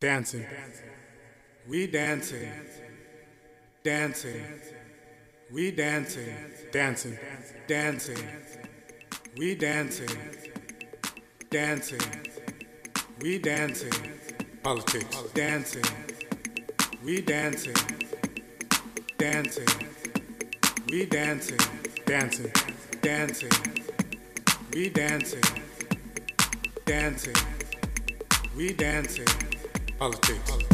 Dancing. We dancing. Dancing. We dancing. Dancing. Dancing. We dancing. Dancing. We dancing. Politics. Dancing. We dancing. Dancing. We dancing. Dancing. Dancing. We dancing. Dancing. We dancing. Politics.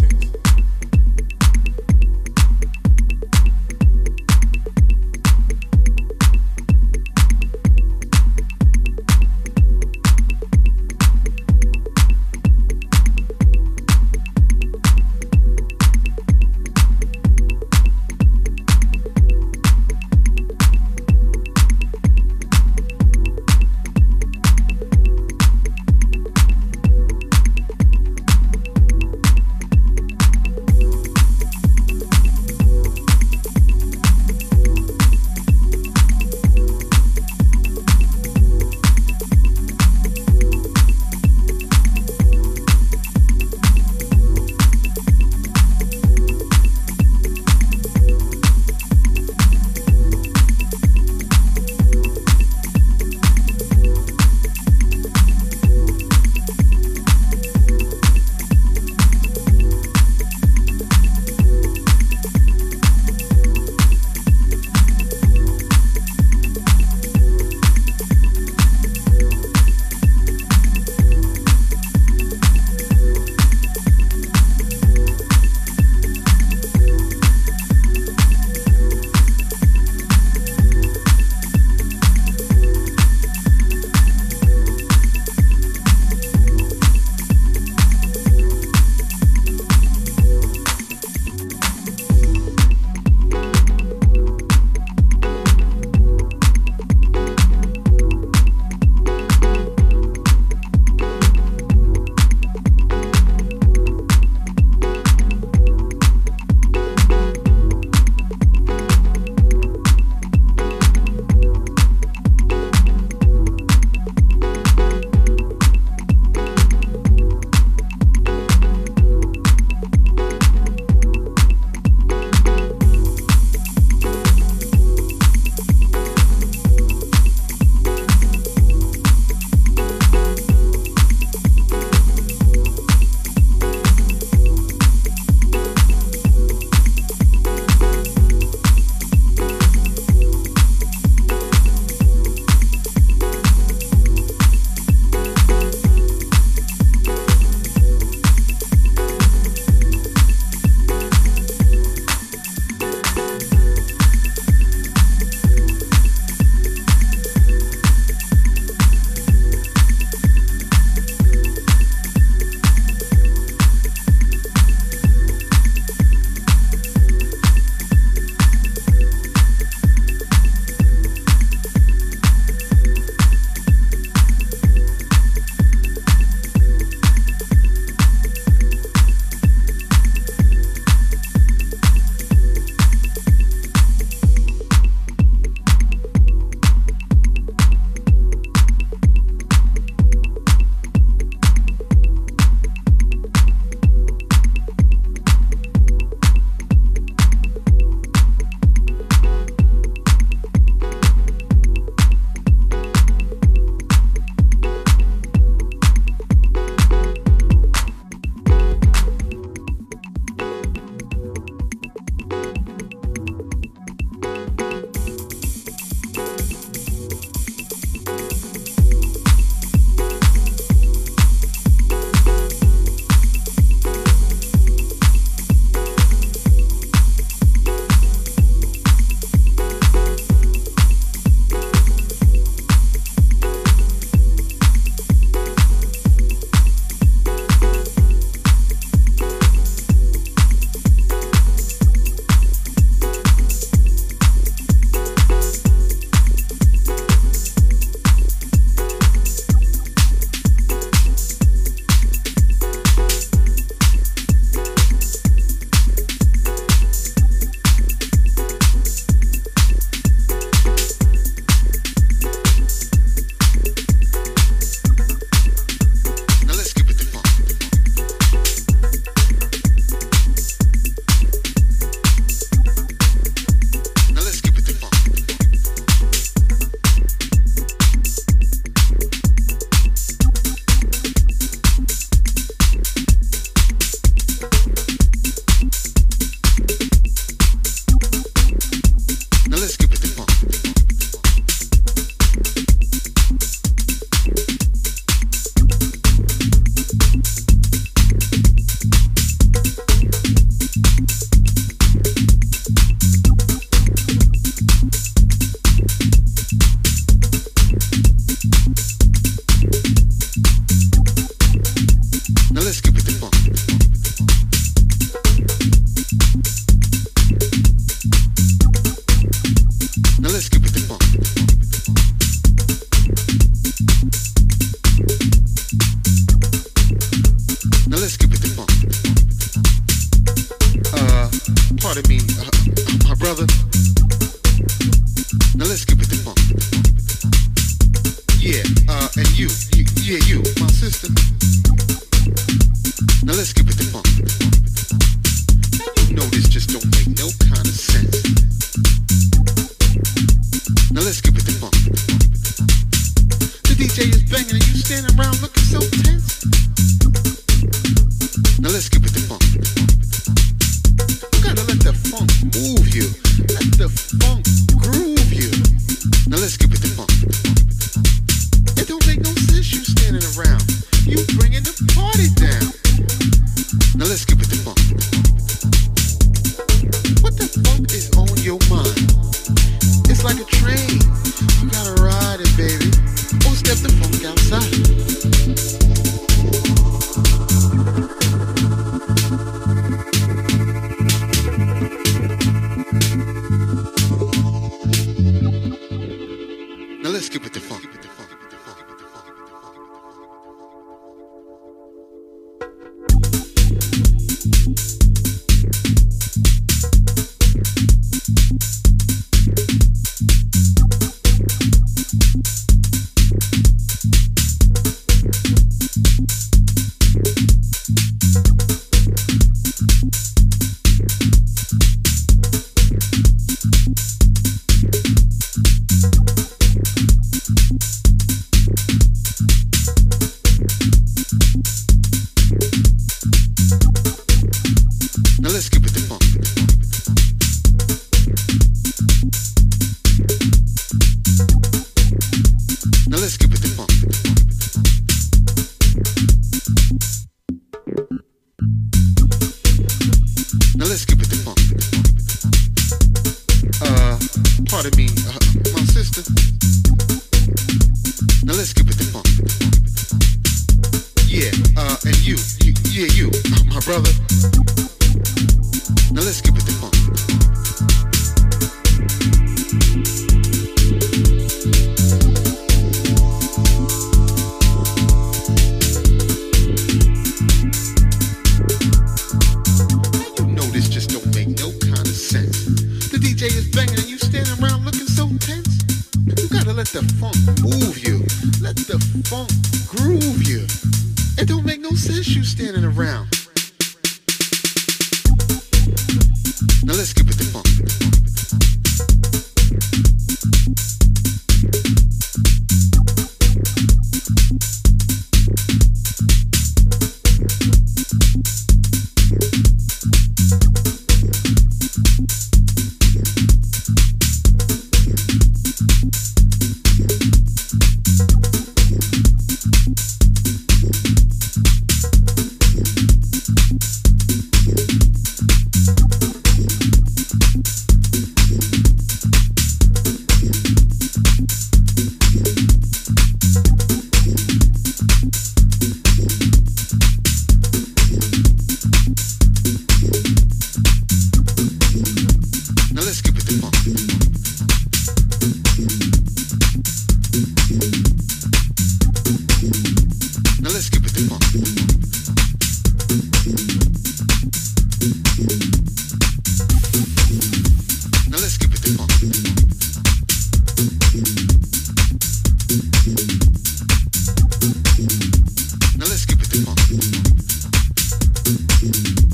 Mm-hmm.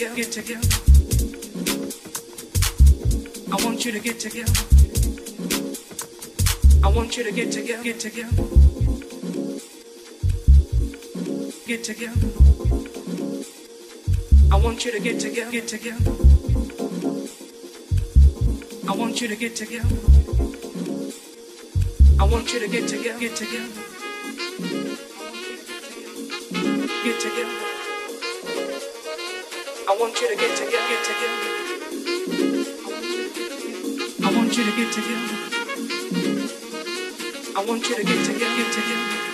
Together, get together. I want you to get together. I want you to get together, get together. Get together. I want you to get together, get together. I want you to get together. I want you to get together, get together. I want you to get together. I want you to get together, get together. Get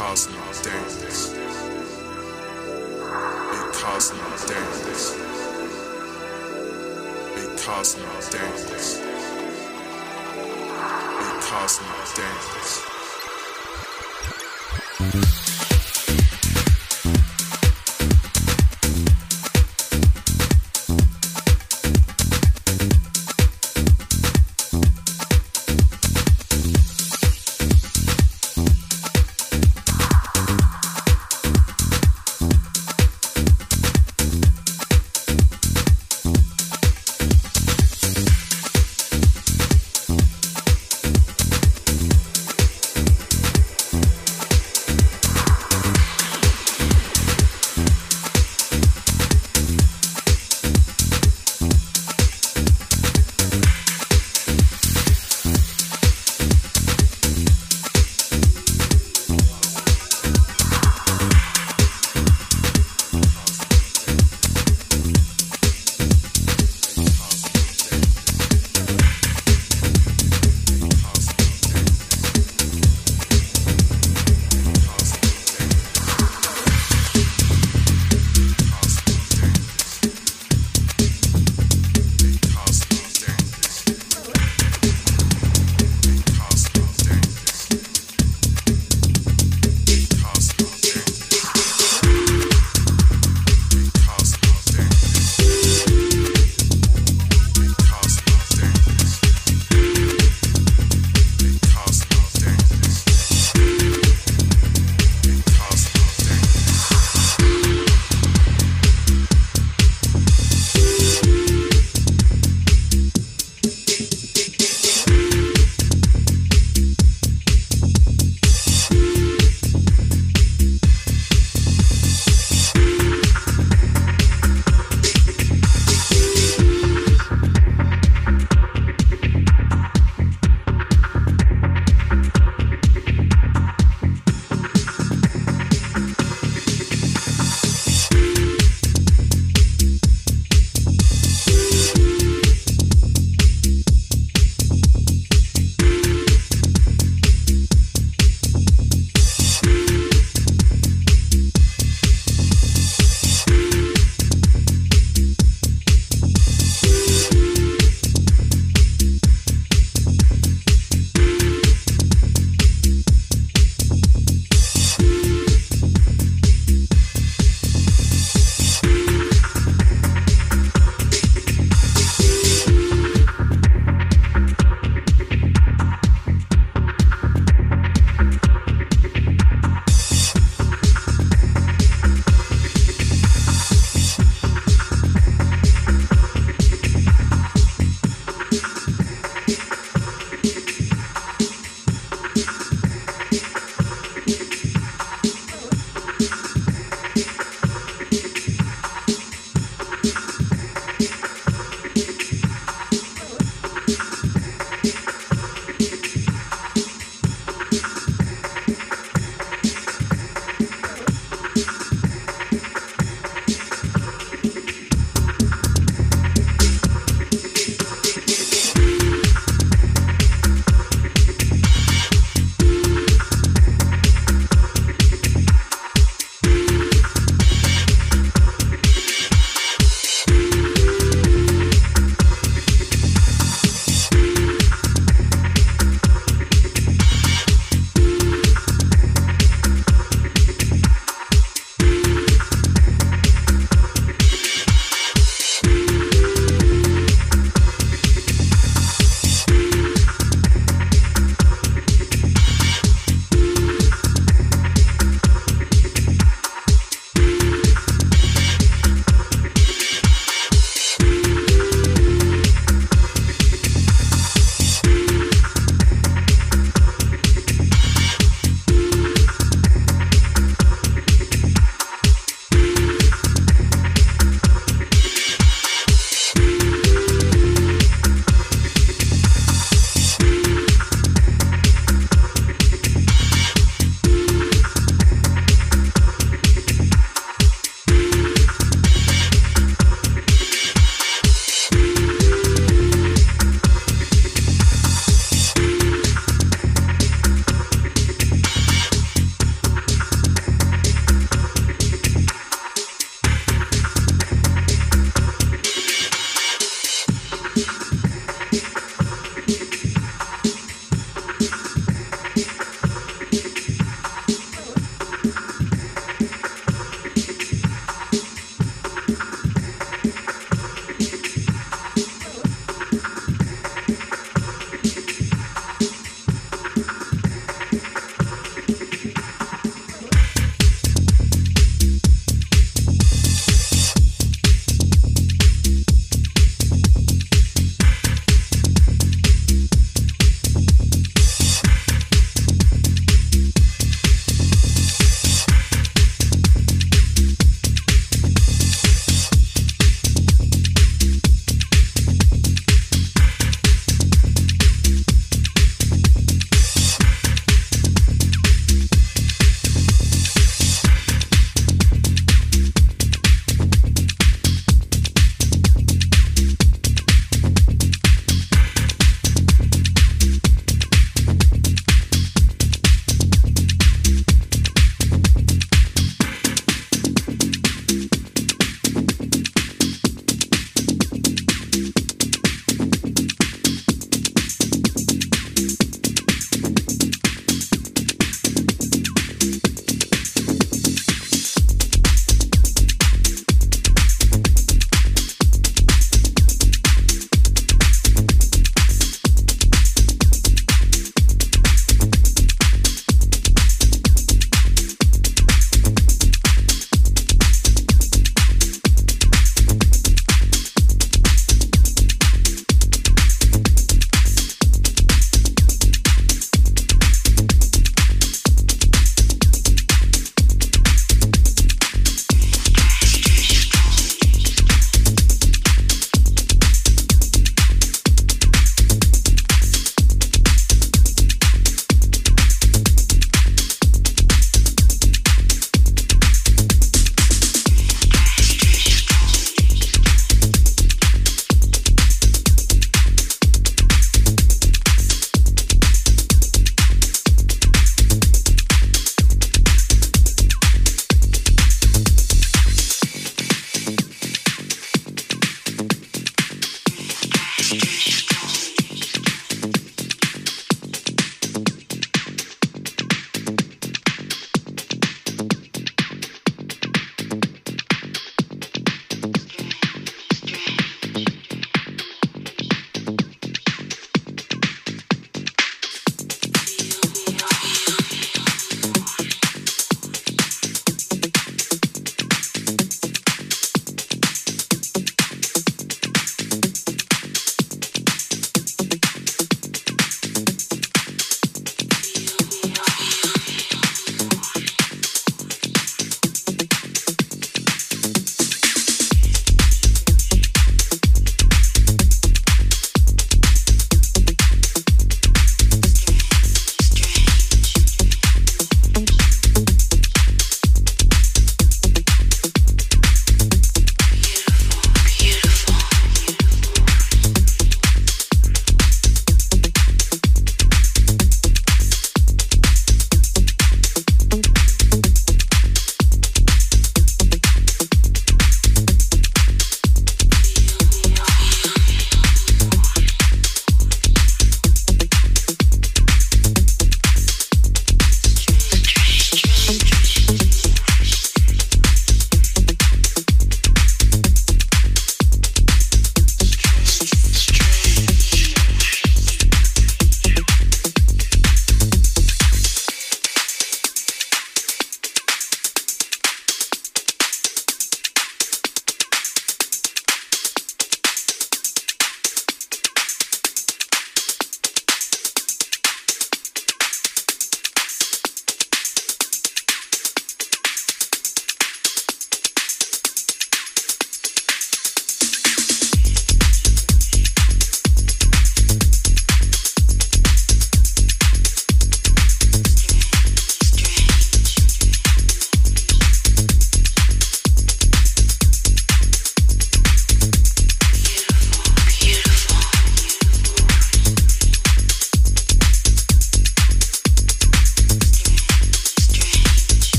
Cosmic dance. A cosmic dance. A cosmic dance. A cosmic dance.